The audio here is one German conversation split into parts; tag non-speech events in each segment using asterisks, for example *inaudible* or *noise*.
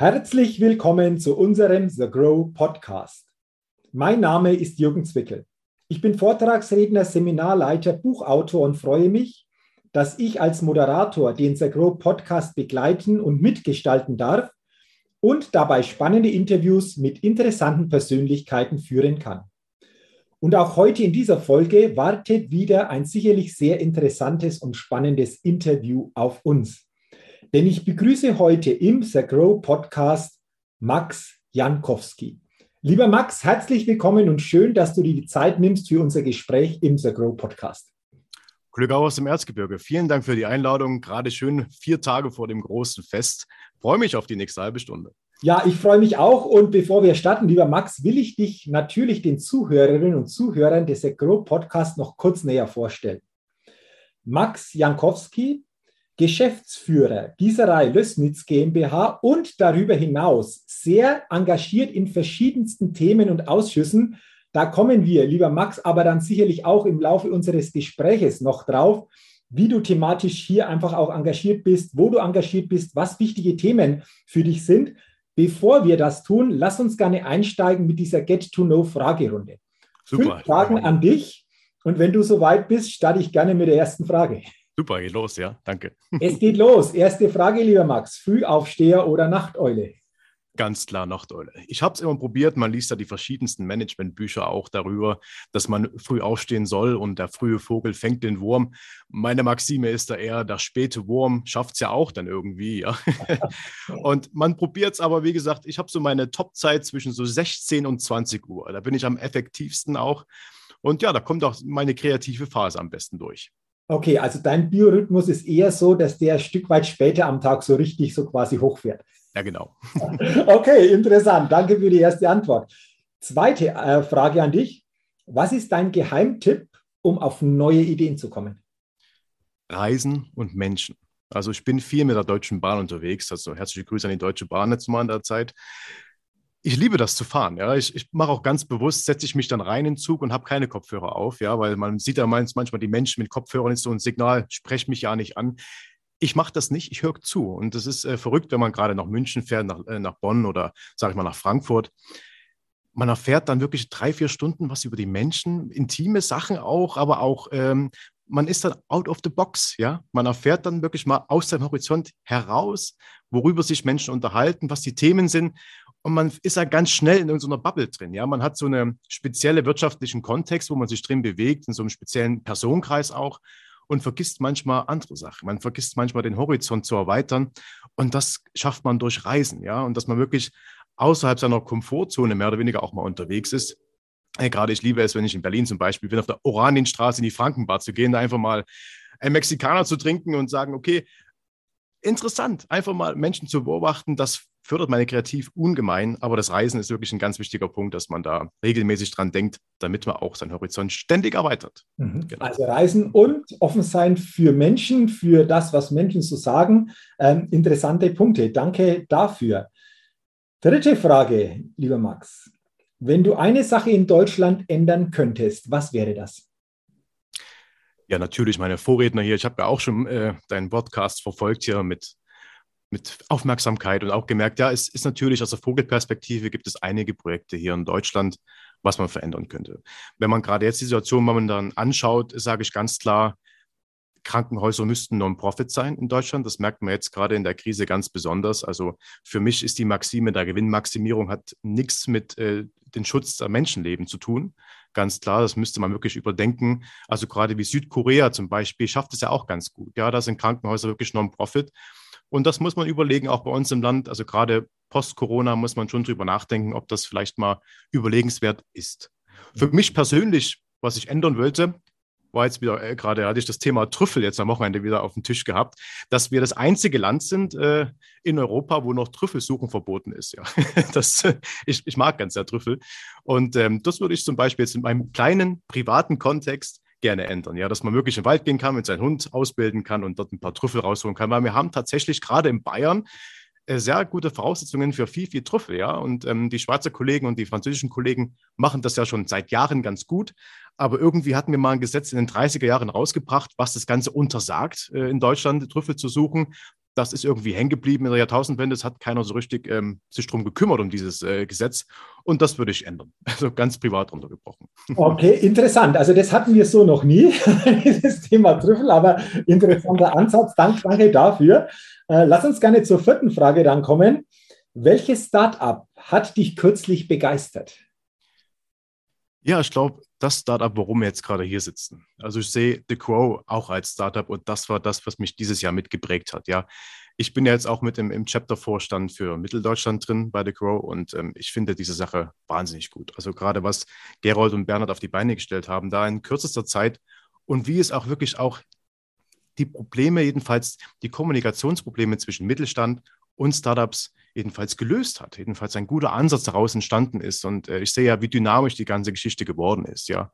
Herzlich willkommen zu unserem The Grow Podcast. Mein Name ist Jürgen Zwickel. Ich bin Vortragsredner, Seminarleiter, Buchautor und freue mich, dass ich als Moderator den The Grow Podcast begleiten und mitgestalten darf und dabei spannende Interviews mit interessanten Persönlichkeiten führen kann. Und auch heute in dieser Folge wartet wieder ein sicherlich sehr interessantes und spannendes Interview auf uns. Denn ich begrüße heute im The Grow Podcast Max Jankowski. Lieber Max, herzlich willkommen und schön, dass du dir die Zeit nimmst für unser Gespräch im The Grow Podcast. Glück aus dem Erzgebirge. Vielen Dank für die Einladung. Gerade schön vier Tage vor dem großen Fest. Freue mich auf die nächste halbe Stunde. Ja, ich freue mich auch. Und bevor wir starten, lieber Max, will ich dich natürlich den Zuhörerinnen und Zuhörern des Agro Podcasts noch kurz näher vorstellen. Max Jankowski, Geschäftsführer Gießerei Lößnitz GmbH und darüber hinaus sehr engagiert in verschiedensten Themen und Ausschüssen. Da kommen wir, lieber Max, aber dann sicherlich auch im Laufe unseres Gespräches noch drauf, wie du thematisch hier einfach auch engagiert bist, wo du engagiert bist, was wichtige Themen für dich sind. Bevor wir das tun, lass uns gerne einsteigen mit dieser Get-to-Know-Fragerunde. Super. Fünf Fragen an dich. Und wenn du soweit bist, starte ich gerne mit der ersten Frage. Super, geht los, ja, danke. Es geht los. Erste Frage, lieber Max. Frühaufsteher oder Nachteule? Ganz klar Nachteule. Ich habe es immer probiert, man liest ja die verschiedensten Managementbücher auch darüber, dass man früh aufstehen soll und der frühe Vogel fängt den Wurm. Meine Maxime ist da eher, der späte Wurm schafft es ja auch dann irgendwie. Ja. *laughs* und man probiert es aber, wie gesagt, ich habe so meine Topzeit zwischen so 16 und 20 Uhr. Da bin ich am effektivsten auch. Und ja, da kommt auch meine kreative Phase am besten durch. Okay, also dein Biorhythmus ist eher so, dass der ein Stück weit später am Tag so richtig so quasi hochfährt. Ja, genau. *laughs* okay, interessant. Danke für die erste Antwort. Zweite äh, Frage an dich. Was ist dein Geheimtipp, um auf neue Ideen zu kommen? Reisen und Menschen. Also ich bin viel mit der Deutschen Bahn unterwegs. Also herzliche Grüße an die Deutsche Bahn jetzt mal in der Zeit. Ich liebe das zu fahren. Ja. Ich, ich mache auch ganz bewusst, setze ich mich dann rein in den Zug und habe keine Kopfhörer auf, ja, weil man sieht ja manchmal die Menschen mit Kopfhörern ist so ein Signal, sprech mich ja nicht an ich mache das nicht, ich höre zu. Und das ist äh, verrückt, wenn man gerade nach München fährt, nach, äh, nach Bonn oder, sage ich mal, nach Frankfurt. Man erfährt dann wirklich drei, vier Stunden was über die Menschen, intime Sachen auch, aber auch, ähm, man ist dann out of the box, ja. Man erfährt dann wirklich mal aus seinem Horizont heraus, worüber sich Menschen unterhalten, was die Themen sind. Und man ist ja ganz schnell in irgendeiner Bubble drin, ja. Man hat so einen speziellen wirtschaftlichen Kontext, wo man sich drin bewegt, in so einem speziellen Personenkreis auch und vergisst manchmal andere Sachen. Man vergisst manchmal den Horizont zu erweitern und das schafft man durch Reisen, ja, und dass man wirklich außerhalb seiner Komfortzone mehr oder weniger auch mal unterwegs ist. Hey, gerade ich liebe es, wenn ich in Berlin zum Beispiel bin, auf der Oranienstraße in die Frankenbar zu gehen, da einfach mal einen Mexikaner zu trinken und sagen, okay, interessant, einfach mal Menschen zu beobachten, das fördert meine Kreativ ungemein, aber das Reisen ist wirklich ein ganz wichtiger Punkt, dass man da regelmäßig dran denkt, damit man auch seinen Horizont ständig erweitert. Mhm. Genau. Also Reisen und offen sein für Menschen, für das, was Menschen so sagen. Ähm, interessante Punkte. Danke dafür. Dritte Frage, lieber Max. Wenn du eine Sache in Deutschland ändern könntest, was wäre das? Ja, natürlich meine Vorredner hier. Ich habe ja auch schon äh, deinen Podcast verfolgt hier mit mit Aufmerksamkeit und auch gemerkt, ja, es ist natürlich aus der Vogelperspektive gibt es einige Projekte hier in Deutschland, was man verändern könnte. Wenn man gerade jetzt die Situation momentan anschaut, sage ich ganz klar, Krankenhäuser müssten Non-Profit sein in Deutschland. Das merkt man jetzt gerade in der Krise ganz besonders. Also für mich ist die Maxime der Gewinnmaximierung hat nichts mit äh, dem Schutz der Menschenleben zu tun. Ganz klar, das müsste man wirklich überdenken. Also gerade wie Südkorea zum Beispiel schafft es ja auch ganz gut. Ja, da sind Krankenhäuser wirklich Non-Profit. Und das muss man überlegen, auch bei uns im Land. Also gerade post-Corona muss man schon drüber nachdenken, ob das vielleicht mal überlegenswert ist. Für mich persönlich, was ich ändern wollte, war jetzt wieder, äh, gerade hatte ich das Thema Trüffel jetzt am Wochenende wieder auf dem Tisch gehabt, dass wir das einzige Land sind äh, in Europa, wo noch Trüffelsuchen verboten ist. Ja. *laughs* das, ich, ich mag ganz sehr Trüffel. Und ähm, das würde ich zum Beispiel jetzt in meinem kleinen privaten Kontext gerne ändern. Ja, dass man wirklich in den Wald gehen kann, mit seinem Hund ausbilden kann und dort ein paar Trüffel rausholen kann. Weil wir haben tatsächlich gerade in Bayern äh, sehr gute Voraussetzungen für viel, viel Trüffel, ja. Und ähm, die Schweizer Kollegen und die französischen Kollegen machen das ja schon seit Jahren ganz gut. Aber irgendwie hatten wir mal ein Gesetz in den 30er Jahren rausgebracht, was das Ganze untersagt, äh, in Deutschland Trüffel zu suchen. Das ist irgendwie hängen geblieben in der Jahrtausendwende. Es hat keiner so richtig ähm, sich darum gekümmert, um dieses äh, Gesetz. Und das würde ich ändern. *laughs* Also ganz privat runtergebrochen. Okay, interessant. Also das hatten wir so noch nie, *laughs* dieses Thema Trüffel, aber interessanter Ansatz. Dank, danke dafür. Äh, lass uns gerne zur vierten Frage dann kommen. Welches Startup hat dich kürzlich begeistert? Ja, ich glaube, das Startup, warum wir jetzt gerade hier sitzen. Also ich sehe The Crow auch als Startup und das war das, was mich dieses Jahr mitgeprägt hat. Ja, ich bin ja jetzt auch mit im, im Chapter-Vorstand für Mitteldeutschland drin bei The Crow und ähm, ich finde diese Sache wahnsinnig gut. Also gerade was Gerold und Bernhard auf die Beine gestellt haben, da in kürzester Zeit und wie es auch wirklich auch die Probleme, jedenfalls die Kommunikationsprobleme zwischen Mittelstand und Startups jedenfalls gelöst hat, jedenfalls ein guter Ansatz daraus entstanden ist. Und äh, ich sehe ja, wie dynamisch die ganze Geschichte geworden ist, ja.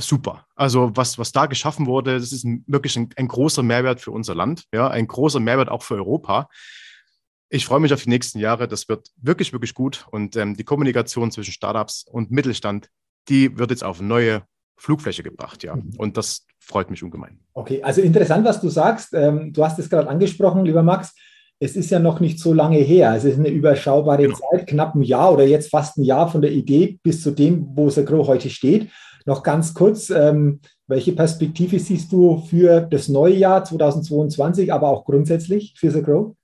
Super. Also was, was da geschaffen wurde, das ist wirklich ein, ein, großer Mehrwert für unser Land, ja, ein großer Mehrwert auch für Europa. Ich freue mich auf die nächsten Jahre. Das wird wirklich, wirklich gut. Und ähm, die Kommunikation zwischen Startups und Mittelstand, die wird jetzt auf neue Flugfläche gebracht, ja. Mhm. Und das freut mich ungemein. Okay, also interessant, was du sagst. Ähm, du hast es gerade angesprochen, lieber Max es ist ja noch nicht so lange her. Es ist eine überschaubare genau. Zeit, knapp ein Jahr oder jetzt fast ein Jahr von der Idee bis zu dem, wo Sagro heute steht. Noch ganz kurz, ähm, welche Perspektive siehst du für das neue Jahr 2022, aber auch grundsätzlich für Sagro?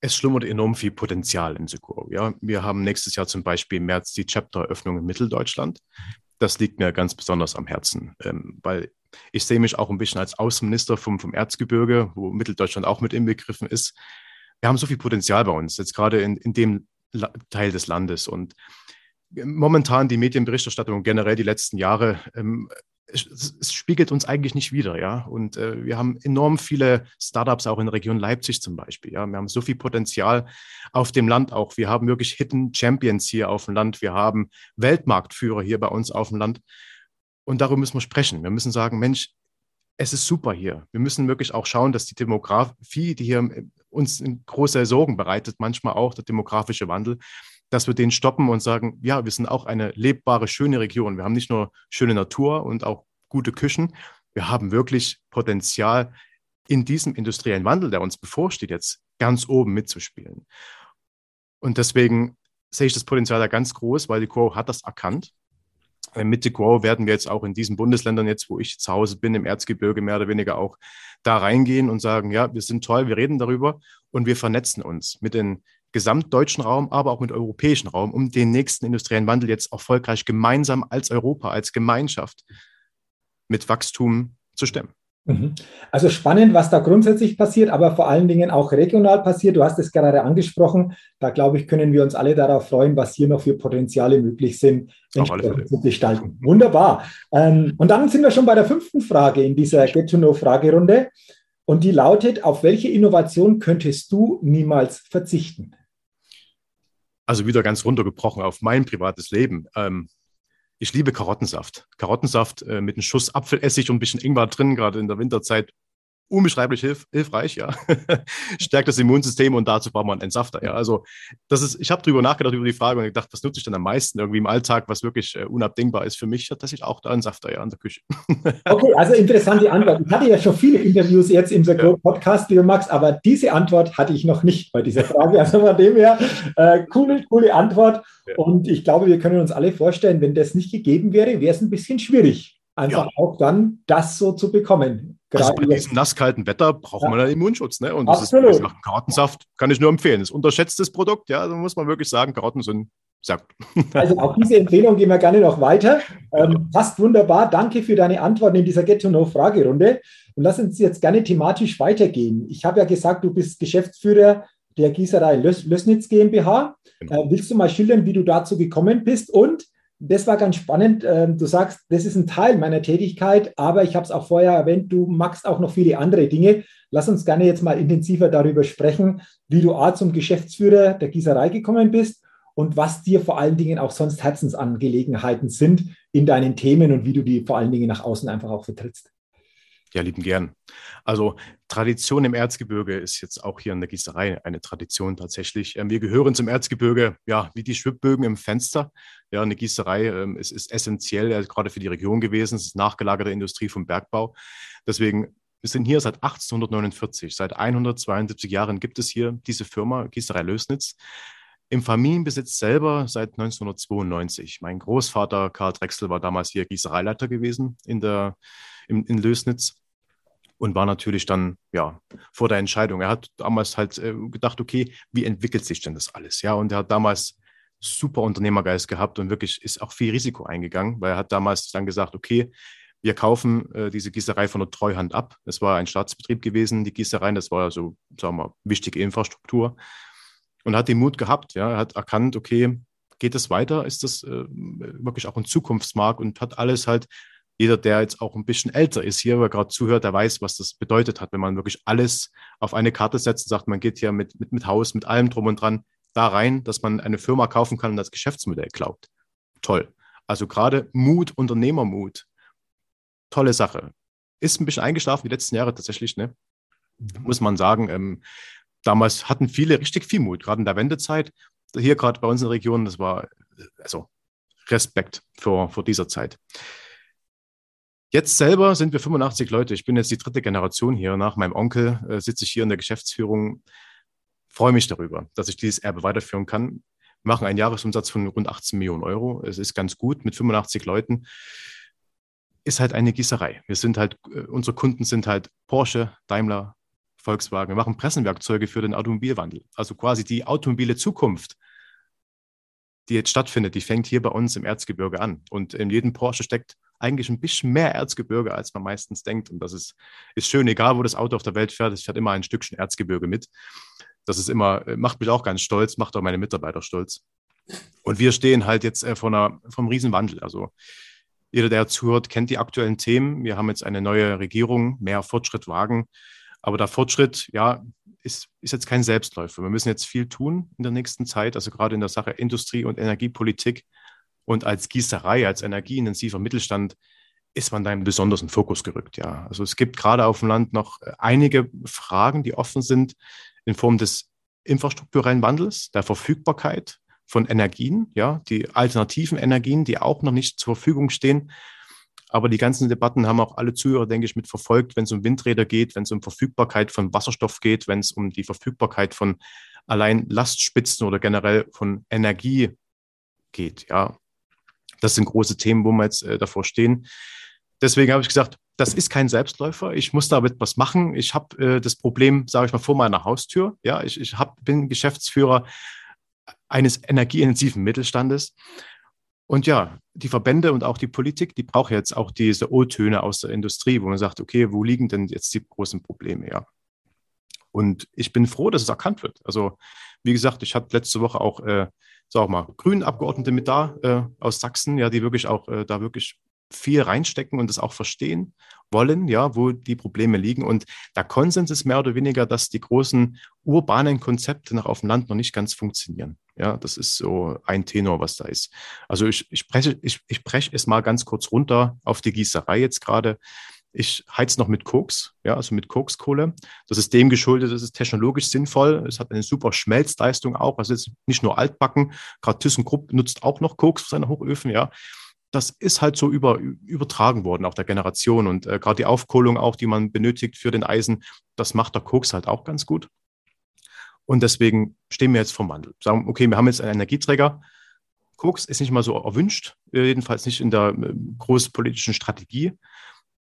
Es schlummert enorm viel Potenzial in Sagro. Ja? Wir haben nächstes Jahr zum Beispiel im März die Chapter-Eröffnung in Mitteldeutschland. Das liegt mir ganz besonders am Herzen, ähm, weil ich sehe mich auch ein bisschen als Außenminister vom, vom Erzgebirge, wo Mitteldeutschland auch mit inbegriffen ist. Wir haben so viel Potenzial bei uns, jetzt gerade in, in dem Teil des Landes. Und momentan die Medienberichterstattung generell die letzten Jahre, ähm, es, es, spiegelt uns eigentlich nicht wieder, ja. Und äh, wir haben enorm viele Startups auch in der Region Leipzig zum Beispiel. Ja, wir haben so viel Potenzial auf dem Land auch. Wir haben wirklich Hidden Champions hier auf dem Land. Wir haben Weltmarktführer hier bei uns auf dem Land. Und darüber müssen wir sprechen. Wir müssen sagen, Mensch, es ist super hier. Wir müssen wirklich auch schauen, dass die Demografie, die hier uns große Sorgen bereitet, manchmal auch der demografische Wandel, dass wir den stoppen und sagen, ja, wir sind auch eine lebbare, schöne Region. Wir haben nicht nur schöne Natur und auch gute Küchen, wir haben wirklich Potenzial, in diesem industriellen Wandel, der uns bevorsteht, jetzt ganz oben mitzuspielen. Und deswegen sehe ich das Potenzial da ganz groß, weil die Crow hat das erkannt äh, mit The Grow werden wir jetzt auch in diesen Bundesländern, jetzt wo ich zu Hause bin, im Erzgebirge mehr oder weniger auch da reingehen und sagen, ja, wir sind toll, wir reden darüber und wir vernetzen uns mit dem gesamtdeutschen Raum, aber auch mit europäischen Raum, um den nächsten industriellen Wandel jetzt erfolgreich gemeinsam als Europa, als Gemeinschaft mit Wachstum zu stemmen. Mhm. Also spannend, was da grundsätzlich passiert, aber vor allen Dingen auch regional passiert. Du hast es gerade angesprochen. Da glaube ich, können wir uns alle darauf freuen, was hier noch für Potenziale möglich sind, zu gestalten. Wunderbar. Ähm, und dann sind wir schon bei der fünften Frage in dieser Get-to-Know-Fragerunde. Und die lautet: Auf welche Innovation könntest du niemals verzichten? Also wieder ganz runtergebrochen auf mein privates Leben. Ähm, ich liebe Karottensaft. Karottensaft äh, mit einem Schuss Apfelessig und ein bisschen Ingwer drin, gerade in der Winterzeit unbeschreiblich hilf, hilfreich, ja. *laughs* Stärkt das Immunsystem und dazu braucht man einen Entsafter, ja. Also, das ist, ich habe darüber nachgedacht, über die Frage und gedacht, was nutze ich denn am meisten irgendwie im Alltag, was wirklich äh, unabdingbar ist für mich, dass ich auch da einen Safter, ja, an der Küche. *laughs* okay, also interessante Antwort. Ich hatte ja schon viele Interviews jetzt im ja. Podcast, lieber Max, aber diese Antwort hatte ich noch nicht bei dieser Frage. Also von dem her, äh, coole, coole Antwort. Ja. Und ich glaube, wir können uns alle vorstellen, wenn das nicht gegeben wäre, wäre es ein bisschen schwierig einfach ja. auch dann das so zu bekommen. Also bei diesem nasskalten Wetter braucht ja. man einen Immunschutz. Ne? Und das Absolut. ist Karottensaft, kann ich nur empfehlen. Das ist unterschätztes Produkt, ja, da muss man wirklich sagen, Karotten sind gut. *laughs* Also auch diese Empfehlung gehen wir gerne noch weiter. Ähm, passt wunderbar. Danke für deine Antworten in dieser Get-to-Know-Fragerunde. Und lass uns jetzt gerne thematisch weitergehen. Ich habe ja gesagt, du bist Geschäftsführer der Gießerei Lös Lösnitz GmbH. Genau. Äh, willst du mal schildern, wie du dazu gekommen bist und das war ganz spannend. Ähm, du sagst, das ist ein Teil meiner Tätigkeit, aber ich habe es auch vorher erwähnt, du magst auch noch viele andere Dinge. Lass uns gerne jetzt mal intensiver darüber sprechen, wie du A zum Geschäftsführer der Gießerei gekommen bist und was dir vor allen Dingen auch sonst Herzensangelegenheiten sind in deinen Themen und wie du die vor allen Dingen nach außen einfach auch vertrittst. Ja, lieben gern. Also Tradition im Erzgebirge ist jetzt auch hier in der Gießerei eine Tradition tatsächlich. Ähm, wir gehören zum Erzgebirge, ja, wie die Schwibbögen im Fenster. Ja, eine Gießerei ähm, ist, ist essentiell, äh, gerade für die Region gewesen. Es ist nachgelagerte Industrie vom Bergbau. Deswegen Wir sind hier seit 1849. Seit 172 Jahren gibt es hier diese Firma Gießerei Lösnitz. Im Familienbesitz selber seit 1992. Mein Großvater Karl Drechsel war damals hier Gießereileiter gewesen in, der, in, in Lösnitz und war natürlich dann ja vor der Entscheidung. Er hat damals halt äh, gedacht, okay, wie entwickelt sich denn das alles? Ja, und er hat damals super Unternehmergeist gehabt und wirklich ist auch viel Risiko eingegangen, weil er hat damals dann gesagt, okay, wir kaufen äh, diese Gießerei von der Treuhand ab. Es war ein Staatsbetrieb gewesen, die Gießereien, das war so, sagen wir, wichtige Infrastruktur. Und hat den Mut gehabt, ja, er hat erkannt, okay, geht es weiter? Ist das äh, wirklich auch ein Zukunftsmarkt und hat alles halt, jeder, der jetzt auch ein bisschen älter ist hier, wer gerade zuhört, der weiß, was das bedeutet hat, wenn man wirklich alles auf eine Karte setzt und sagt, man geht hier mit, mit, mit Haus, mit allem drum und dran da rein, dass man eine Firma kaufen kann und das Geschäftsmodell glaubt. Toll. Also gerade Mut, Unternehmermut, tolle Sache. Ist ein bisschen eingeschlafen die letzten Jahre tatsächlich, ne? Mhm. muss man sagen. Ähm, damals hatten viele richtig viel Mut, gerade in der Wendezeit. Hier gerade bei uns in der Region, das war also Respekt vor, vor dieser Zeit. Jetzt selber sind wir 85 Leute. Ich bin jetzt die dritte Generation hier. Nach meinem Onkel äh, sitze ich hier in der Geschäftsführung. Freue mich darüber, dass ich dieses Erbe weiterführen kann. Machen einen Jahresumsatz von rund 18 Millionen Euro. Es ist ganz gut mit 85 Leuten ist halt eine Gießerei. Wir sind halt, äh, unsere Kunden sind halt Porsche, Daimler, Volkswagen. Wir machen Pressenwerkzeuge für den Automobilwandel. Also quasi die automobile Zukunft, die jetzt stattfindet, die fängt hier bei uns im Erzgebirge an. Und in jedem Porsche steckt eigentlich ein bisschen mehr Erzgebirge, als man meistens denkt. Und das ist, ist schön, egal wo das Auto auf der Welt fährt, es fährt immer ein Stückchen Erzgebirge mit. Das ist immer, äh, macht mich auch ganz stolz, macht auch meine Mitarbeiter stolz. Und wir stehen halt jetzt äh, vor einer, vom Riesenwandel. Also jeder, der zuhört, kennt die aktuellen Themen. Wir haben jetzt eine neue Regierung, mehr Fortschritt wagen. Aber der Fortschritt, ja, ist, ist jetzt kein Selbstläufer. Wir müssen jetzt viel tun in der nächsten Zeit, also gerade in der Sache Industrie- und Energiepolitik. Und als Gießerei, als energieintensiver Mittelstand ist man da in besonderen Fokus gerückt. Ja, also es gibt gerade auf dem Land noch einige Fragen, die offen sind in Form des infrastrukturellen Wandels, der Verfügbarkeit von Energien, ja, die alternativen Energien, die auch noch nicht zur Verfügung stehen. Aber die ganzen Debatten haben auch alle Zuhörer, denke ich, mit verfolgt, wenn es um Windräder geht, wenn es um Verfügbarkeit von Wasserstoff geht, wenn es um die Verfügbarkeit von allein Lastspitzen oder generell von Energie geht. Ja, das sind große Themen, wo wir jetzt äh, davor stehen. Deswegen habe ich gesagt, das ist kein Selbstläufer. Ich muss damit was machen. Ich habe äh, das Problem, sage ich mal, vor meiner Haustür. Ja, ich, ich hab, bin Geschäftsführer eines energieintensiven Mittelstandes. Und ja, die Verbände und auch die Politik, die brauchen jetzt auch diese O-Töne aus der Industrie, wo man sagt, okay, wo liegen denn jetzt die großen Probleme? Ja. Und ich bin froh, dass es erkannt wird. Also, wie gesagt, ich hatte letzte Woche auch, äh, sag mal, grünen Abgeordnete mit da äh, aus Sachsen, ja, die wirklich auch äh, da wirklich viel reinstecken und das auch verstehen wollen, ja, wo die Probleme liegen. Und der Konsens ist mehr oder weniger, dass die großen urbanen Konzepte nach auf dem Land noch nicht ganz funktionieren. Ja, das ist so ein Tenor, was da ist. Also ich, ich spreche, ich, ich breche es mal ganz kurz runter auf die Gießerei jetzt gerade. Ich heiz noch mit Koks, ja, also mit Kokskohle. Das ist dem geschuldet, das ist technologisch sinnvoll. Es hat eine super Schmelzleistung auch. Also jetzt nicht nur altbacken. Gerade ThyssenKrupp nutzt auch noch Koks für seine Hochöfen, ja das ist halt so über, übertragen worden, auch der Generation. Und äh, gerade die Aufkohlung auch, die man benötigt für den Eisen, das macht der Koks halt auch ganz gut. Und deswegen stehen wir jetzt vom Wandel. Sagen, okay, wir haben jetzt einen Energieträger. Koks ist nicht mal so erwünscht, äh, jedenfalls nicht in der äh, großpolitischen Strategie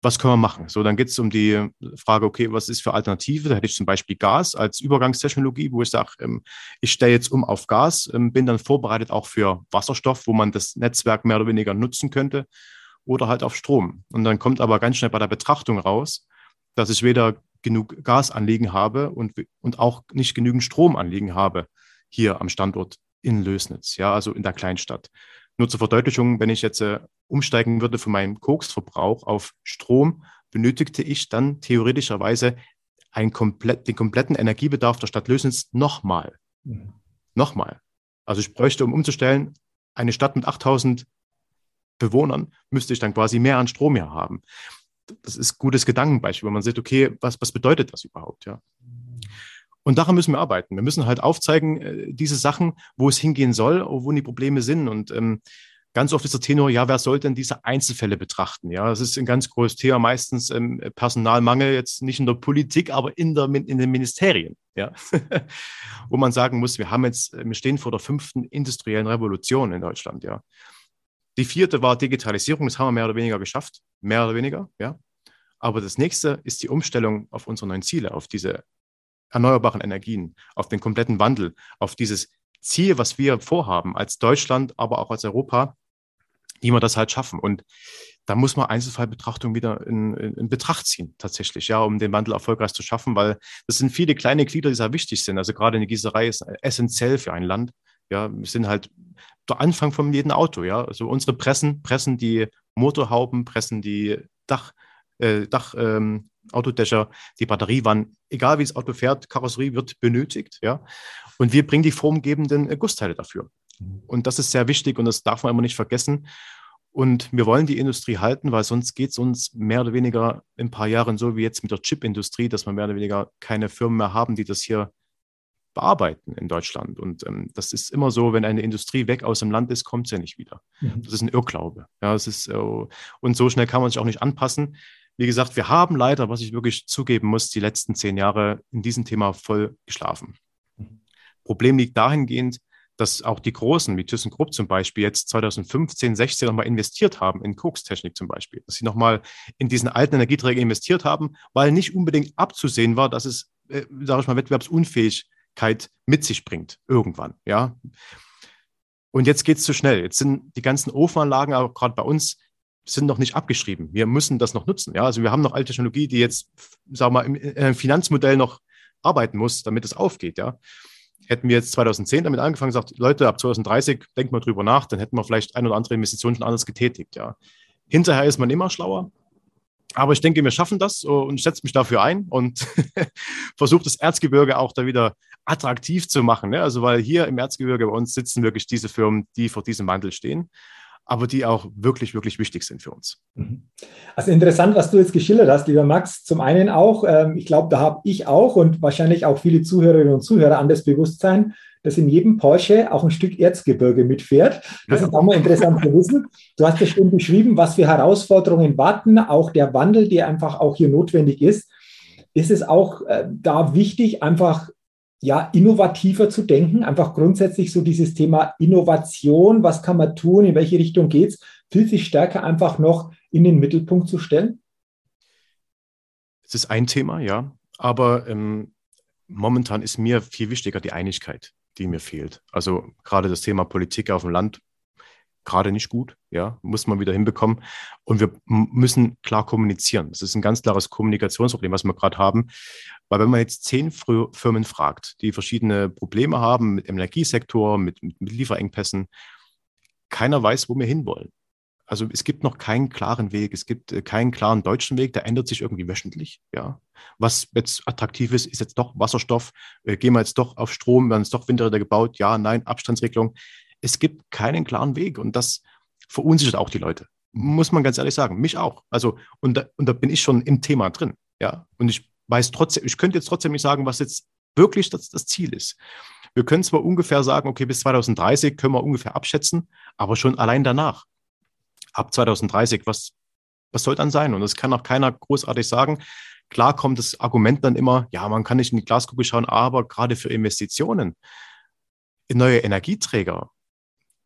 was können wir machen? So, dann geht es um die Frage, okay, was ist für Alternative? Da hätte ich zum Beispiel Gas als Übergangstechnologie, wo ich sage, ähm, ich stelle jetzt um auf Gas, ähm, bin dann vorbereitet auch für Wasserstoff, wo man das Netzwerk mehr oder weniger nutzen könnte oder halt auf Strom. Und dann kommt aber ganz schnell bei der Betrachtung raus, dass ich weder genug Gasanliegen habe und, und auch nicht genügend Stromanliegen habe hier am Standort in Lösnitz, ja, also in der Kleinstadt. Nur zur Verdeutlichung, wenn ich jetzt äh, umsteigen würde von meinem Koksverbrauch auf Strom, benötigte ich dann theoretischerweise komplett, den kompletten Energiebedarf der Stadt Lösnitz nochmal. Mhm. Nochmal. Also ich bräuchte, um umzustellen, eine Stadt mit 8000 Bewohnern, müsste ich dann quasi mehr an Strom hier haben. Das ist ein gutes Gedankenbeispiel, wenn man sieht, okay, was, was bedeutet das überhaupt? Ja. Und daran müssen wir arbeiten. Wir müssen halt aufzeigen, äh, diese Sachen, wo es hingehen soll, wo die Probleme sind. Und ähm, ganz oft ist der Tenor, ja, wer soll denn diese Einzelfälle betrachten? Ja, das ist ein ganz großes Thema, meistens ähm, Personalmangel, jetzt nicht in der Politik, aber in, der, in den Ministerien. Ja, *laughs* wo man sagen muss, wir haben jetzt, wir stehen vor der fünften industriellen Revolution in Deutschland. Ja, die vierte war Digitalisierung, das haben wir mehr oder weniger geschafft, mehr oder weniger. Ja, aber das nächste ist die Umstellung auf unsere neuen Ziele, auf diese erneuerbaren Energien, auf den kompletten Wandel, auf dieses Ziel, was wir vorhaben als Deutschland, aber auch als Europa, wie wir das halt schaffen. Und da muss man Einzelfallbetrachtung wieder in, in, in, Betracht ziehen, tatsächlich, ja, um den Wandel erfolgreich zu schaffen, weil das sind viele kleine Glieder, die sehr wichtig sind. Also gerade eine Gießerei ist essentiell für ein Land. Ja, wir sind halt der Anfang von jedem Auto, ja. Also unsere Pressen, pressen die Motorhauben, pressen die Dach, äh, Dach, ähm, Autodächer, die Batteriewanne, egal wie das Auto fährt, Karosserie wird benötigt, ja. Und wir bringen die formgebenden äh, Gussteile dafür. Mhm. Und das ist sehr wichtig und das darf man immer nicht vergessen. Und wir wollen die Industrie halten, weil sonst geht es uns mehr oder weniger in ein paar Jahren so wie jetzt mit der Chip-Industrie, dass wir mehr oder weniger keine Firmen mehr haben, die das hier bearbeiten in Deutschland. Und ähm, das ist immer so, wenn eine Industrie weg aus dem Land ist, kommt sie ja nicht wieder. Mhm. Das ist ein Irrglaube. Ja, es ist, äh, und so schnell kann man sich auch nicht anpassen. Wie gesagt, wir haben leider, was ich wirklich zugeben muss, die letzten zehn Jahre in diesem Thema voll geschlafen. Mhm. Problem liegt dahingehend, dass auch die Großen, wie ThyssenKrupp zum Beispiel, jetzt 2015, 16 nochmal investiert haben in Kokstechnik zum Beispiel. Dass sie nochmal in diesen alten Energieträger investiert haben, weil nicht unbedingt abzusehen war, dass es, äh, sage ich mal, Wettbewerbsunfähigkeit mit sich bringt, irgendwann. Ja. Und jetzt geht es zu schnell. Jetzt sind die ganzen Ofenanlagen, aber gerade bei uns, sind noch nicht abgeschrieben. Wir müssen das noch nutzen. Ja, also wir haben noch alte Technologie, die jetzt, sagen wir mal, im, im Finanzmodell noch arbeiten muss, damit es aufgeht. Ja, hätten wir jetzt 2010 damit angefangen, gesagt, Leute, ab 2030 denkt mal drüber nach, dann hätten wir vielleicht ein oder andere Investition schon anders getätigt. Ja, hinterher ist man immer schlauer. Aber ich denke, wir schaffen das und ich setze mich dafür ein und *laughs* versuche das Erzgebirge auch da wieder attraktiv zu machen. Ne? Also, weil hier im Erzgebirge bei uns sitzen wirklich diese Firmen, die vor diesem Wandel stehen aber die auch wirklich, wirklich wichtig sind für uns. Mhm. Also interessant, was du jetzt geschildert hast, lieber Max. Zum einen auch, ähm, ich glaube, da habe ich auch und wahrscheinlich auch viele Zuhörerinnen und Zuhörer an das Bewusstsein, dass in jedem Porsche auch ein Stück Erzgebirge mitfährt. Das ist auch mal interessant zu wissen. Du hast ja schon beschrieben, was für Herausforderungen warten, auch der Wandel, der einfach auch hier notwendig ist. Ist es auch äh, da wichtig, einfach ja, innovativer zu denken, einfach grundsätzlich so dieses Thema Innovation, was kann man tun, in welche Richtung geht es, viel, viel stärker einfach noch in den Mittelpunkt zu stellen? Es ist ein Thema, ja, aber ähm, momentan ist mir viel wichtiger die Einigkeit, die mir fehlt. Also gerade das Thema Politik auf dem Land gerade nicht gut, ja, muss man wieder hinbekommen. Und wir müssen klar kommunizieren. Das ist ein ganz klares Kommunikationsproblem, was wir gerade haben. Weil wenn man jetzt zehn Firmen fragt, die verschiedene Probleme haben mit dem Energiesektor, mit, mit, Lieferengpässen, keiner weiß, wo wir hinwollen. Also es gibt noch keinen klaren Weg, es gibt äh, keinen klaren deutschen Weg, der ändert sich irgendwie wöchentlich. Ja. Was jetzt attraktiv ist, ist jetzt doch Wasserstoff, äh, gehen wir jetzt doch auf Strom, werden es doch Windräder gebaut, ja, nein, Abstandsregelung es gibt keinen klaren Weg und das verunsichert auch die Leute. Muss man ganz ehrlich sagen, mich auch. Also, und da, und da bin ich schon im Thema drin. Ja, und ich weiß trotzdem, ich könnte jetzt trotzdem nicht sagen, was jetzt wirklich das, das Ziel ist. Wir können zwar ungefähr sagen, okay, bis 2030 können wir ungefähr abschätzen, aber schon allein danach, ab 2030, was, was soll dann sein? Und das kann auch keiner großartig sagen. Klar kommt das Argument dann immer, ja, man kann nicht in die Glaskugel schauen, aber gerade für Investitionen in neue Energieträger,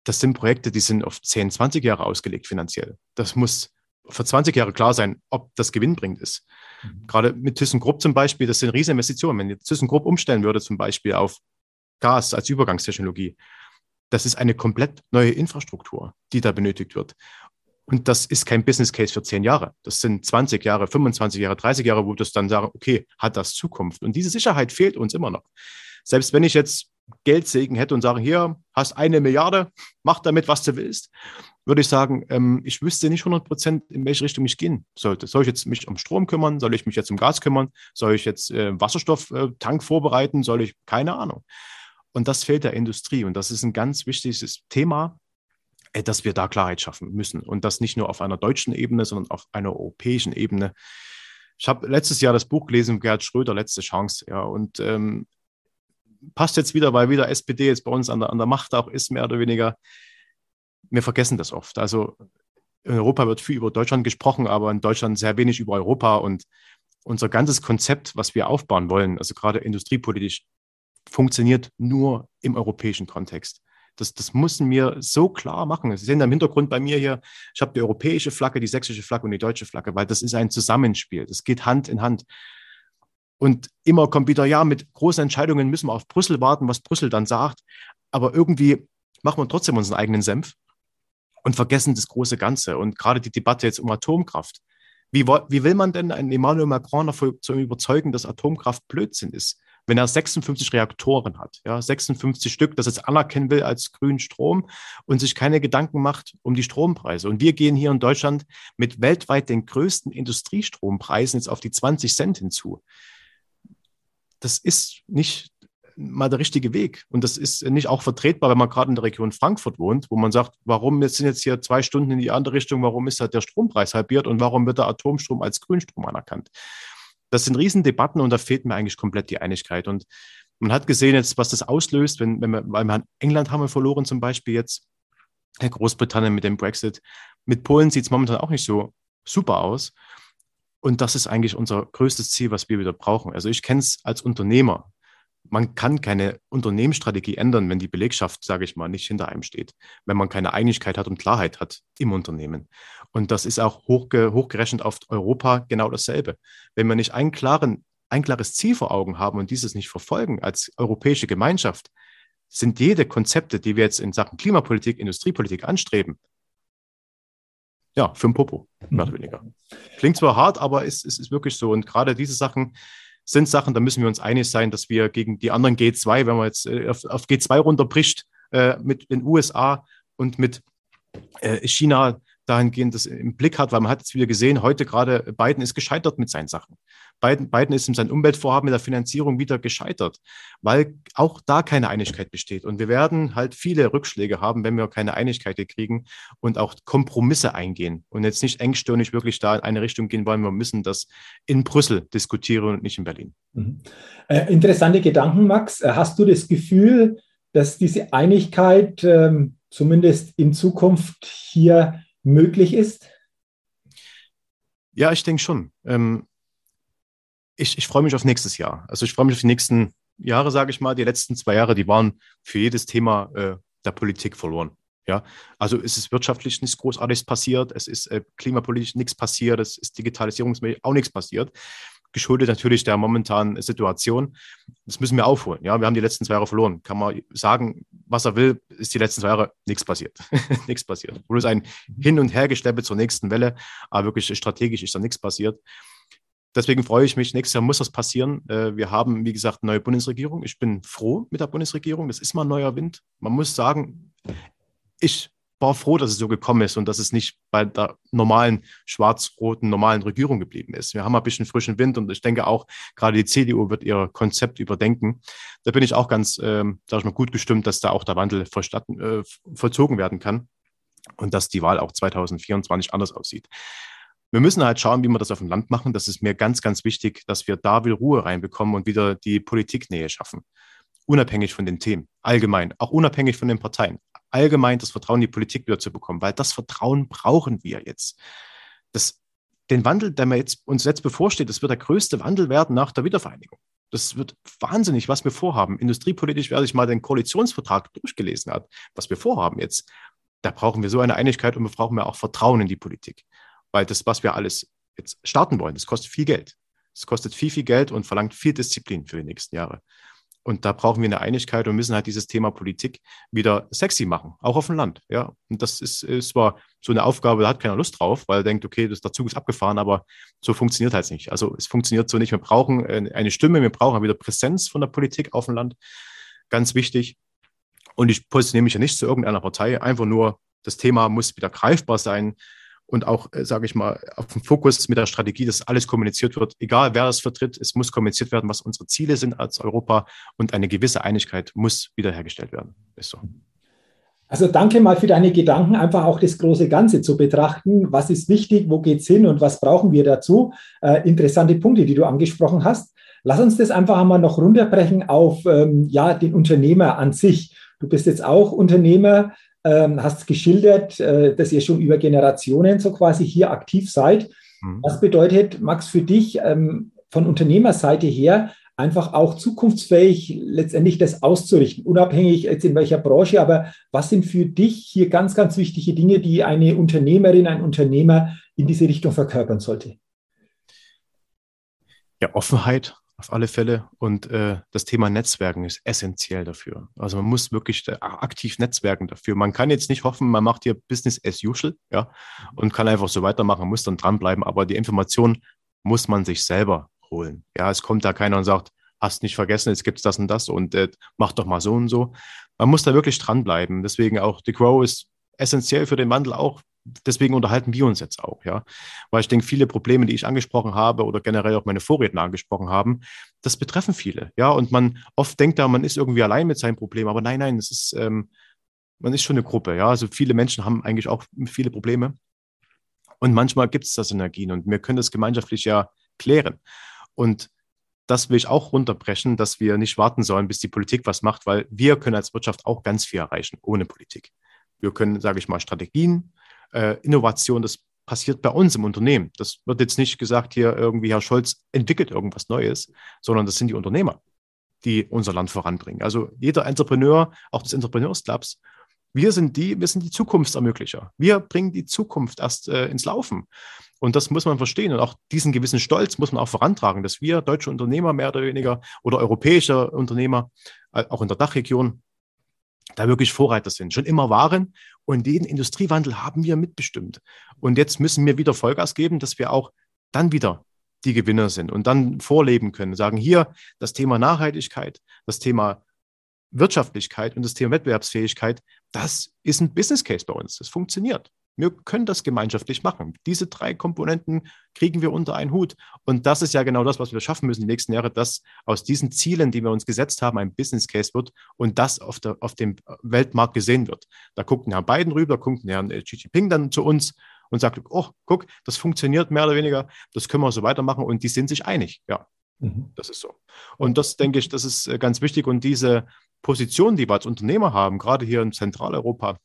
das sind Projekte, die sind auf 10, 20 Jahre ausgelegt finanziell. Das muss für 20 Jahre klar sein, ob das gewinnbringend ist. Mhm. Gerade mit ThyssenKrupp zum Beispiel, das sind riesige Investitionen. Wenn jetzt ThyssenKrupp umstellen würde, zum Beispiel auf Gas als Übergangstechnologie, das ist eine komplett neue Infrastruktur, die da benötigt wird. Und das ist kein Business Case für 10 Jahre. Das sind 20 Jahre, 25 Jahre, 30 Jahre, wo das dann sagen, okay, hat das Zukunft? Und diese Sicherheit fehlt uns immer noch. Selbst wenn ich jetzt Geldsegen hätte und sage, hier, hast eine Milliarde, mach damit, was du willst, würde ich sagen, ähm, ich wüsste nicht 100 Prozent, in welche Richtung ich gehen sollte. Soll ich jetzt mich um Strom kümmern? Soll ich mich jetzt um Gas kümmern? Soll ich jetzt äh, Wasserstofftank vorbereiten? Soll ich, keine Ahnung. Und das fehlt der Industrie. Und das ist ein ganz wichtiges Thema, äh, dass wir da Klarheit schaffen müssen. Und das nicht nur auf einer deutschen Ebene, sondern auf einer europäischen Ebene. Ich habe letztes Jahr das Buch gelesen, Gerhard Schröder, Letzte Chance. Ja, und ähm, passt jetzt wieder, weil wieder SPD jetzt bei uns an der, an der Macht auch ist, mehr oder weniger. wir vergessen das oft. Also in Europa wird viel über Deutschland gesprochen, aber in Deutschland sehr wenig über Europa und unser ganzes Konzept, was wir aufbauen wollen, also gerade industriepolitisch, funktioniert nur im europäischen Kontext. Das, das müssen wir so klar machen. Sie sehen im Hintergrund bei mir hier, ich habe die europäische Flagge, die sächsische Flagge und die deutsche Flagge, weil das ist ein Zusammenspiel. Das geht Hand in Hand. Und immer kommt wieder, ja, mit großen Entscheidungen müssen wir auf Brüssel warten, was Brüssel dann sagt. Aber irgendwie machen wir trotzdem unseren eigenen Senf und vergessen das große Ganze. Und gerade die Debatte jetzt um Atomkraft. Wie, wie will man denn einen Emmanuel Macron zu überzeugen, dass Atomkraft Blödsinn ist? wenn er 56 Reaktoren hat, ja, 56 Stück, das jetzt anerkennen will als grünen Strom und sich keine Gedanken macht um die Strompreise. Und wir gehen hier in Deutschland mit weltweit den größten Industriestrompreisen jetzt auf die 20 Cent hinzu. Das ist nicht mal der richtige Weg. Und das ist nicht auch vertretbar, wenn man gerade in der Region Frankfurt wohnt, wo man sagt, warum sind jetzt hier zwei Stunden in die andere Richtung, warum ist halt der Strompreis halbiert und warum wird der Atomstrom als Grünstrom anerkannt? das sind Riesendebatten und da fehlt mir eigentlich komplett die Einigkeit. Und man hat gesehen jetzt, was das auslöst, wenn, wenn wir, weil wir England haben wir verloren zum Beispiel jetzt, Großbritannien mit dem Brexit. Mit Polen sieht es momentan auch nicht so super aus. Und das ist eigentlich unser größtes Ziel, was wir wieder brauchen. Also ich kenne es als Unternehmer man kann keine Unternehmensstrategie ändern, wenn die Belegschaft, sage ich mal, nicht hinter einem steht, wenn man keine Einigkeit hat und Klarheit hat im Unternehmen. Und das ist auch hochge hochgerechnet auf Europa genau dasselbe. Wenn wir nicht einen klaren, ein klares Ziel vor Augen haben und dieses nicht verfolgen als europäische Gemeinschaft, sind jede Konzepte, die wir jetzt in Sachen Klimapolitik, Industriepolitik anstreben, ja, für ein Popo, mehr oder weniger. Klingt zwar hart, aber es, es ist wirklich so. Und gerade diese Sachen, sind Sachen, da müssen wir uns einig sein, dass wir gegen die anderen G2, wenn man jetzt äh, auf, auf G2 runterbricht, äh, mit den USA und mit äh, China dahingehend das im Blick hat, weil man hat jetzt wieder gesehen, heute gerade Biden ist gescheitert mit seinen Sachen. Biden, Biden ist in seinem Umweltvorhaben mit der Finanzierung wieder gescheitert, weil auch da keine Einigkeit besteht. Und wir werden halt viele Rückschläge haben, wenn wir keine Einigkeit kriegen und auch Kompromisse eingehen und jetzt nicht engstirnig wirklich da in eine Richtung gehen wollen. Wir müssen das in Brüssel diskutieren und nicht in Berlin. Mhm. Äh, interessante Gedanken, Max. Äh, hast du das Gefühl, dass diese Einigkeit ähm, zumindest in Zukunft hier möglich ist? Ja, ich denke schon. Ähm, ich, ich freue mich auf nächstes Jahr. Also ich freue mich auf die nächsten Jahre, sage ich mal. Die letzten zwei Jahre, die waren für jedes Thema äh, der Politik verloren. Ja, also es ist wirtschaftlich nichts Großartiges passiert, es ist äh, klimapolitisch nichts passiert, es ist digitalisierungsmäßig auch nichts passiert. Geschuldet natürlich der momentanen Situation. Das müssen wir aufholen. Ja, wir haben die letzten zwei Jahre verloren. Kann man sagen, was er will, ist die letzten zwei Jahre nichts passiert. *laughs* nichts passiert. Bloß ein Hin- und Hergeschleppe zur nächsten Welle, aber wirklich strategisch ist da nichts passiert. Deswegen freue ich mich, nächstes Jahr muss das passieren. Äh, wir haben, wie gesagt, eine neue Bundesregierung. Ich bin froh mit der Bundesregierung. Das ist mal ein neuer Wind. Man muss sagen, ich war froh, dass es so gekommen ist und dass es nicht bei der normalen schwarz-roten normalen Regierung geblieben ist. Wir haben ein bisschen frischen Wind und ich denke auch, gerade die CDU wird ihr Konzept überdenken. Da bin ich auch ganz, ähm, sag ich mal, gut gestimmt, dass da auch der Wandel äh, vollzogen werden kann und dass die Wahl auch 2024 anders aussieht. Wir müssen halt schauen, wie wir das auf dem Land machen. Das ist mir ganz, ganz wichtig, dass wir da wieder Ruhe reinbekommen und wieder die Politiknähe schaffen. Unabhängig von den Themen, allgemein, auch unabhängig von den Parteien. Allgemein das Vertrauen in die Politik wieder zu bekommen, weil das Vertrauen brauchen wir jetzt. Das, den Wandel, der jetzt, uns jetzt bevorsteht, das wird der größte Wandel werden nach der Wiedervereinigung. Das wird wahnsinnig, was wir vorhaben. Industriepolitisch, wer sich mal den Koalitionsvertrag durchgelesen hat, was wir vorhaben jetzt, da brauchen wir so eine Einigkeit und wir brauchen ja auch Vertrauen in die Politik. Weil das, was wir alles jetzt starten wollen, das kostet viel Geld. Es kostet viel, viel Geld und verlangt viel Disziplin für die nächsten Jahre. Und da brauchen wir eine Einigkeit und müssen halt dieses Thema Politik wieder sexy machen, auch auf dem Land. Ja, und das ist, zwar so eine Aufgabe, da hat keiner Lust drauf, weil er denkt, okay, das, der Zug ist abgefahren, aber so funktioniert halt nicht. Also es funktioniert so nicht. Wir brauchen eine Stimme, wir brauchen wieder Präsenz von der Politik auf dem Land. Ganz wichtig. Und ich positioniere mich ja nicht zu irgendeiner Partei, einfach nur, das Thema muss wieder greifbar sein und auch, äh, sage ich mal, auf dem Fokus mit der Strategie, dass alles kommuniziert wird, egal wer das vertritt, es muss kommuniziert werden, was unsere Ziele sind als Europa und eine gewisse Einigkeit muss wiederhergestellt werden. Ist so. Also danke mal für deine Gedanken, einfach auch das große Ganze zu betrachten. Was ist wichtig, wo geht es hin und was brauchen wir dazu? Äh, interessante Punkte, die du angesprochen hast. Lass uns das einfach einmal noch runterbrechen auf ähm, ja, den Unternehmer an sich. Du bist jetzt auch Unternehmer. Ähm, hast geschildert, äh, dass ihr schon über Generationen so quasi hier aktiv seid. Mhm. Was bedeutet, Max, für dich ähm, von Unternehmerseite her einfach auch zukunftsfähig letztendlich das auszurichten, unabhängig jetzt in welcher Branche, aber was sind für dich hier ganz, ganz wichtige Dinge, die eine Unternehmerin, ein Unternehmer in diese Richtung verkörpern sollte? Ja, Offenheit auf alle Fälle und äh, das Thema Netzwerken ist essentiell dafür. Also man muss wirklich aktiv netzwerken dafür. Man kann jetzt nicht hoffen, man macht hier Business as usual, ja, und kann einfach so weitermachen, muss dann dranbleiben, aber die Information muss man sich selber holen. Ja, es kommt da keiner und sagt, hast nicht vergessen, jetzt gibt es das und das und äh, mach doch mal so und so. Man muss da wirklich dranbleiben. Deswegen auch The Grow ist essentiell für den Wandel auch. Deswegen unterhalten wir uns jetzt auch, ja. Weil ich denke, viele Probleme, die ich angesprochen habe oder generell auch meine Vorredner angesprochen haben, das betreffen viele, ja. Und man oft denkt da, man ist irgendwie allein mit seinem Problem, aber nein, nein, es ist, ähm, man ist schon eine Gruppe, ja. Also viele Menschen haben eigentlich auch viele Probleme. Und manchmal gibt es das Energien und wir können das gemeinschaftlich ja klären. Und das will ich auch runterbrechen, dass wir nicht warten sollen, bis die Politik was macht, weil wir können als Wirtschaft auch ganz viel erreichen ohne Politik. Wir können, sage ich mal, Strategien, äh, Innovation, das passiert bei uns im Unternehmen. Das wird jetzt nicht gesagt, hier irgendwie Herr Scholz entwickelt irgendwas Neues, sondern das sind die Unternehmer, die unser Land voranbringen. Also jeder Entrepreneur, auch des Entrepreneurs Clubs, wir sind die, wir sind die Zukunftsermöglicher. Wir bringen die Zukunft erst äh, ins Laufen. Und das muss man verstehen. Und auch diesen gewissen Stolz muss man auch vorantragen, dass wir deutsche Unternehmer mehr oder weniger oder europäische Unternehmer, äh, auch in der Dachregion, da wirklich Vorreiter sind, schon immer waren. Und den Industriewandel haben wir mitbestimmt. Und jetzt müssen wir wieder Vollgas geben, dass wir auch dann wieder die Gewinner sind und dann vorleben können. Sagen hier das Thema Nachhaltigkeit, das Thema Wirtschaftlichkeit und das Thema Wettbewerbsfähigkeit, das ist ein Business Case bei uns. Das funktioniert. Wir können das gemeinschaftlich machen. Diese drei Komponenten kriegen wir unter einen Hut. Und das ist ja genau das, was wir schaffen müssen die nächsten Jahre, dass aus diesen Zielen, die wir uns gesetzt haben, ein Business Case wird und das auf, der, auf dem Weltmarkt gesehen wird. Da guckt ein Herr Biden rüber, da guckt ein Herr Xi Jinping dann zu uns und sagt, oh, guck, das funktioniert mehr oder weniger, das können wir so weitermachen und die sind sich einig. Ja, mhm. das ist so. Und das denke ich, das ist äh, ganz wichtig und diese Position, die wir als Unternehmer haben, gerade hier in Zentraleuropa,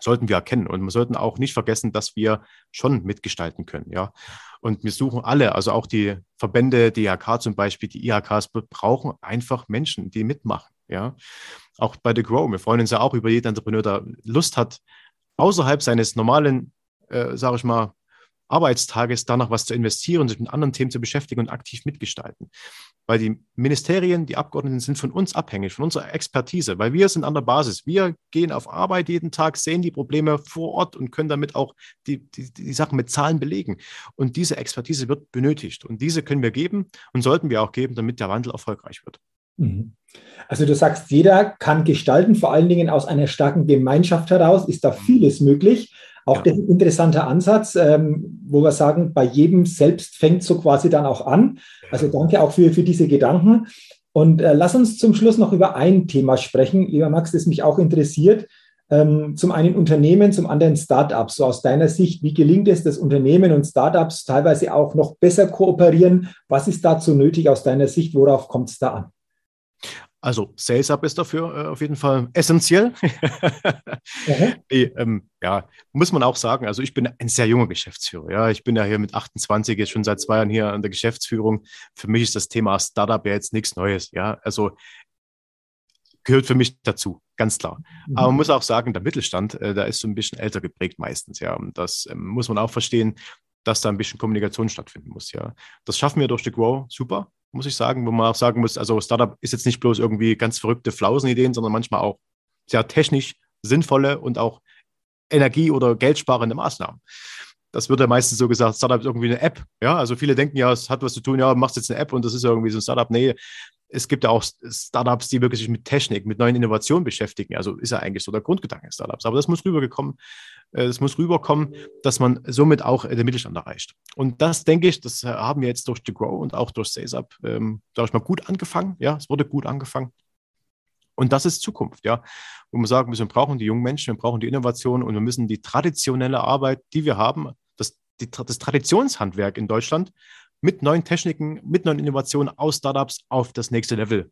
sollten wir erkennen. Und wir sollten auch nicht vergessen, dass wir schon mitgestalten können. Ja. Und wir suchen alle, also auch die Verbände, die IHK zum Beispiel, die IHKs brauchen einfach Menschen, die mitmachen. Ja. Auch bei The Grow. Wir freuen uns ja auch über jeden Entrepreneur, der Lust hat, außerhalb seines normalen, äh, sage ich mal, Arbeitstages danach was zu investieren, sich mit anderen Themen zu beschäftigen und aktiv mitgestalten. Weil die Ministerien, die Abgeordneten sind von uns abhängig, von unserer Expertise, weil wir sind an der Basis. Wir gehen auf Arbeit jeden Tag, sehen die Probleme vor Ort und können damit auch die, die, die Sachen mit Zahlen belegen. Und diese Expertise wird benötigt. Und diese können wir geben und sollten wir auch geben, damit der Wandel erfolgreich wird. Mhm. Also du sagst, jeder kann gestalten, vor allen Dingen aus einer starken Gemeinschaft heraus ist da vieles möglich. Auch ja. ein interessanter Ansatz, ähm, wo wir sagen, bei jedem selbst fängt so quasi dann auch an. Also danke auch für, für diese Gedanken. Und äh, lass uns zum Schluss noch über ein Thema sprechen, lieber Max, das mich auch interessiert. Ähm, zum einen Unternehmen, zum anderen Startups. So aus deiner Sicht, wie gelingt es, dass Unternehmen und Startups teilweise auch noch besser kooperieren? Was ist dazu nötig aus deiner Sicht? Worauf kommt es da an? Also Sales Up ist dafür äh, auf jeden Fall essentiell. *laughs* Die, ähm, ja, muss man auch sagen. Also ich bin ein sehr junger Geschäftsführer. Ja, ich bin ja hier mit 28 jetzt schon seit zwei Jahren hier an der Geschäftsführung. Für mich ist das Thema Startup ja jetzt nichts Neues. Ja, also gehört für mich dazu, ganz klar. Mhm. Aber man muss auch sagen, der Mittelstand, äh, da ist so ein bisschen älter geprägt meistens. Ja, und das ähm, muss man auch verstehen, dass da ein bisschen Kommunikation stattfinden muss. Ja, das schaffen wir durch The Grow super muss ich sagen, wo man auch sagen muss, also Startup ist jetzt nicht bloß irgendwie ganz verrückte Flausenideen, sondern manchmal auch sehr technisch sinnvolle und auch energie- oder geldsparende Maßnahmen. Das wird ja meistens so gesagt, Startup ist irgendwie eine App. Ja, also viele denken ja, es hat was zu tun, ja, machst jetzt eine App und das ist irgendwie so ein Startup. Nee, es gibt ja auch Startups, die wirklich sich mit Technik, mit neuen Innovationen beschäftigen. Also ist ja eigentlich so der Grundgedanke Startups. Aber das muss rübergekommen, äh, es muss rüberkommen, dass man somit auch den Mittelstand erreicht. Und das denke ich, das haben wir jetzt durch The Grow und auch durch SalesUp, ähm, sage ich mal, gut angefangen. Ja, es wurde gut angefangen. Und das ist Zukunft, ja. Wo wir sagen, wir brauchen die jungen Menschen, wir brauchen die Innovation und wir müssen die traditionelle Arbeit, die wir haben, das, die, das Traditionshandwerk in Deutschland mit neuen Techniken, mit neuen Innovationen aus Startups auf das nächste Level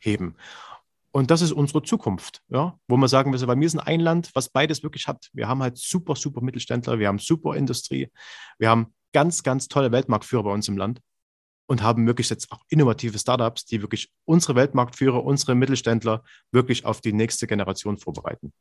heben. Und das ist unsere Zukunft, ja? wo wir sagen, wir, wir sind ein Land, was beides wirklich hat. Wir haben halt super, super Mittelständler, wir haben super Industrie, wir haben ganz, ganz tolle Weltmarktführer bei uns im Land und haben wirklich jetzt auch innovative Startups, die wirklich unsere Weltmarktführer, unsere Mittelständler wirklich auf die nächste Generation vorbereiten.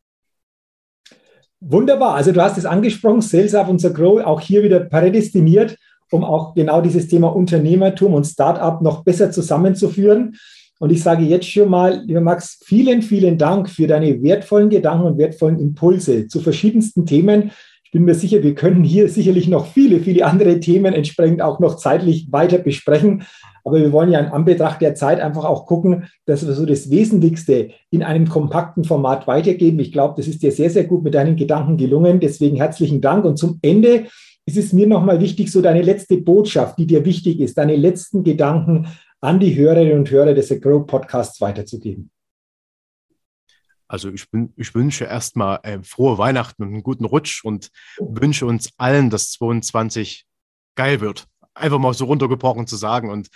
Wunderbar. Also du hast es angesprochen, Sales Up unser Grow auch hier wieder prädestiniert, um auch genau dieses Thema Unternehmertum und Startup noch besser zusammenzuführen. Und ich sage jetzt schon mal, lieber Max, vielen, vielen Dank für deine wertvollen Gedanken und wertvollen Impulse zu verschiedensten Themen. Ich bin mir sicher, wir können hier sicherlich noch viele, viele andere Themen entsprechend auch noch zeitlich weiter besprechen. Aber wir wollen ja in Anbetracht der Zeit einfach auch gucken, dass wir so das Wesentlichste in einem kompakten Format weitergeben. Ich glaube, das ist dir sehr, sehr gut mit deinen Gedanken gelungen. Deswegen herzlichen Dank. Und zum Ende ist es mir nochmal wichtig, so deine letzte Botschaft, die dir wichtig ist, deine letzten Gedanken an die Hörerinnen und Hörer des Grow Podcasts weiterzugeben. Also ich, bin, ich wünsche erstmal äh, frohe Weihnachten und einen guten Rutsch und wünsche uns allen, dass 22 geil wird. Einfach mal so runtergebrochen zu sagen. Und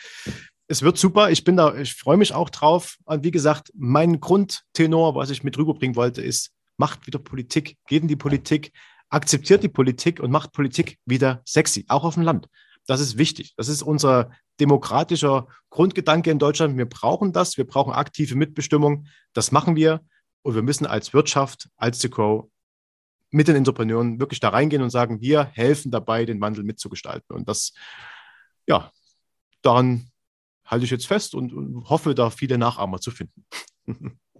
es wird super. Ich bin da, ich freue mich auch drauf. Und wie gesagt, mein Grundtenor, was ich mit rüberbringen wollte, ist, macht wieder Politik, geht in die Politik, akzeptiert die Politik und macht Politik wieder sexy, auch auf dem Land. Das ist wichtig. Das ist unser demokratischer Grundgedanke in Deutschland. Wir brauchen das. Wir brauchen aktive Mitbestimmung. Das machen wir. Und wir müssen als Wirtschaft, als The Crow mit den Entrepreneuren wirklich da reingehen und sagen, wir helfen dabei, den Wandel mitzugestalten. Und das, ja, daran halte ich jetzt fest und, und hoffe, da viele Nachahmer zu finden.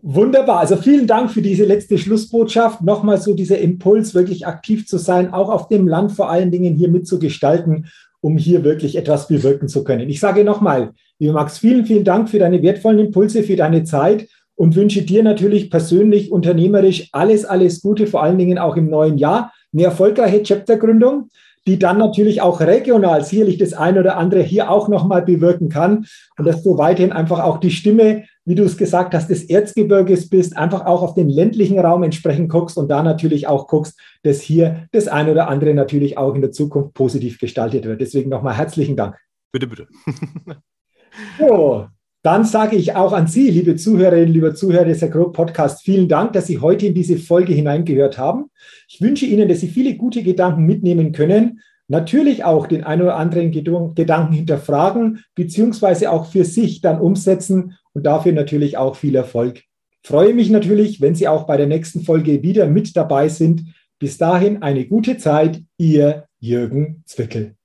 Wunderbar. Also vielen Dank für diese letzte Schlussbotschaft. Nochmal so dieser Impuls, wirklich aktiv zu sein, auch auf dem Land vor allen Dingen hier mitzugestalten, um hier wirklich etwas bewirken zu können. Ich sage nochmal, lieber Max, vielen, vielen Dank für deine wertvollen Impulse, für deine Zeit und wünsche dir natürlich persönlich, unternehmerisch alles, alles Gute, vor allen Dingen auch im neuen Jahr. Eine erfolgreiche Chaptergründung, die dann natürlich auch regional sicherlich das eine oder andere hier auch nochmal bewirken kann und dass du weiterhin einfach auch die Stimme, wie du es gesagt hast, des Erzgebirges bist, einfach auch auf den ländlichen Raum entsprechend guckst und da natürlich auch guckst, dass hier das eine oder andere natürlich auch in der Zukunft positiv gestaltet wird. Deswegen nochmal herzlichen Dank. Bitte, bitte. so, dann sage ich auch an Sie, liebe Zuhörerinnen, lieber Zuhörer des Agro Podcast, vielen Dank, dass Sie heute in diese Folge hineingehört haben. Ich wünsche Ihnen, dass Sie viele gute Gedanken mitnehmen können. Natürlich auch den ein oder anderen Gedanken hinterfragen, beziehungsweise auch für sich dann umsetzen und dafür natürlich auch viel Erfolg. Freue mich natürlich, wenn Sie auch bei der nächsten Folge wieder mit dabei sind. Bis dahin eine gute Zeit, Ihr Jürgen Zwickel.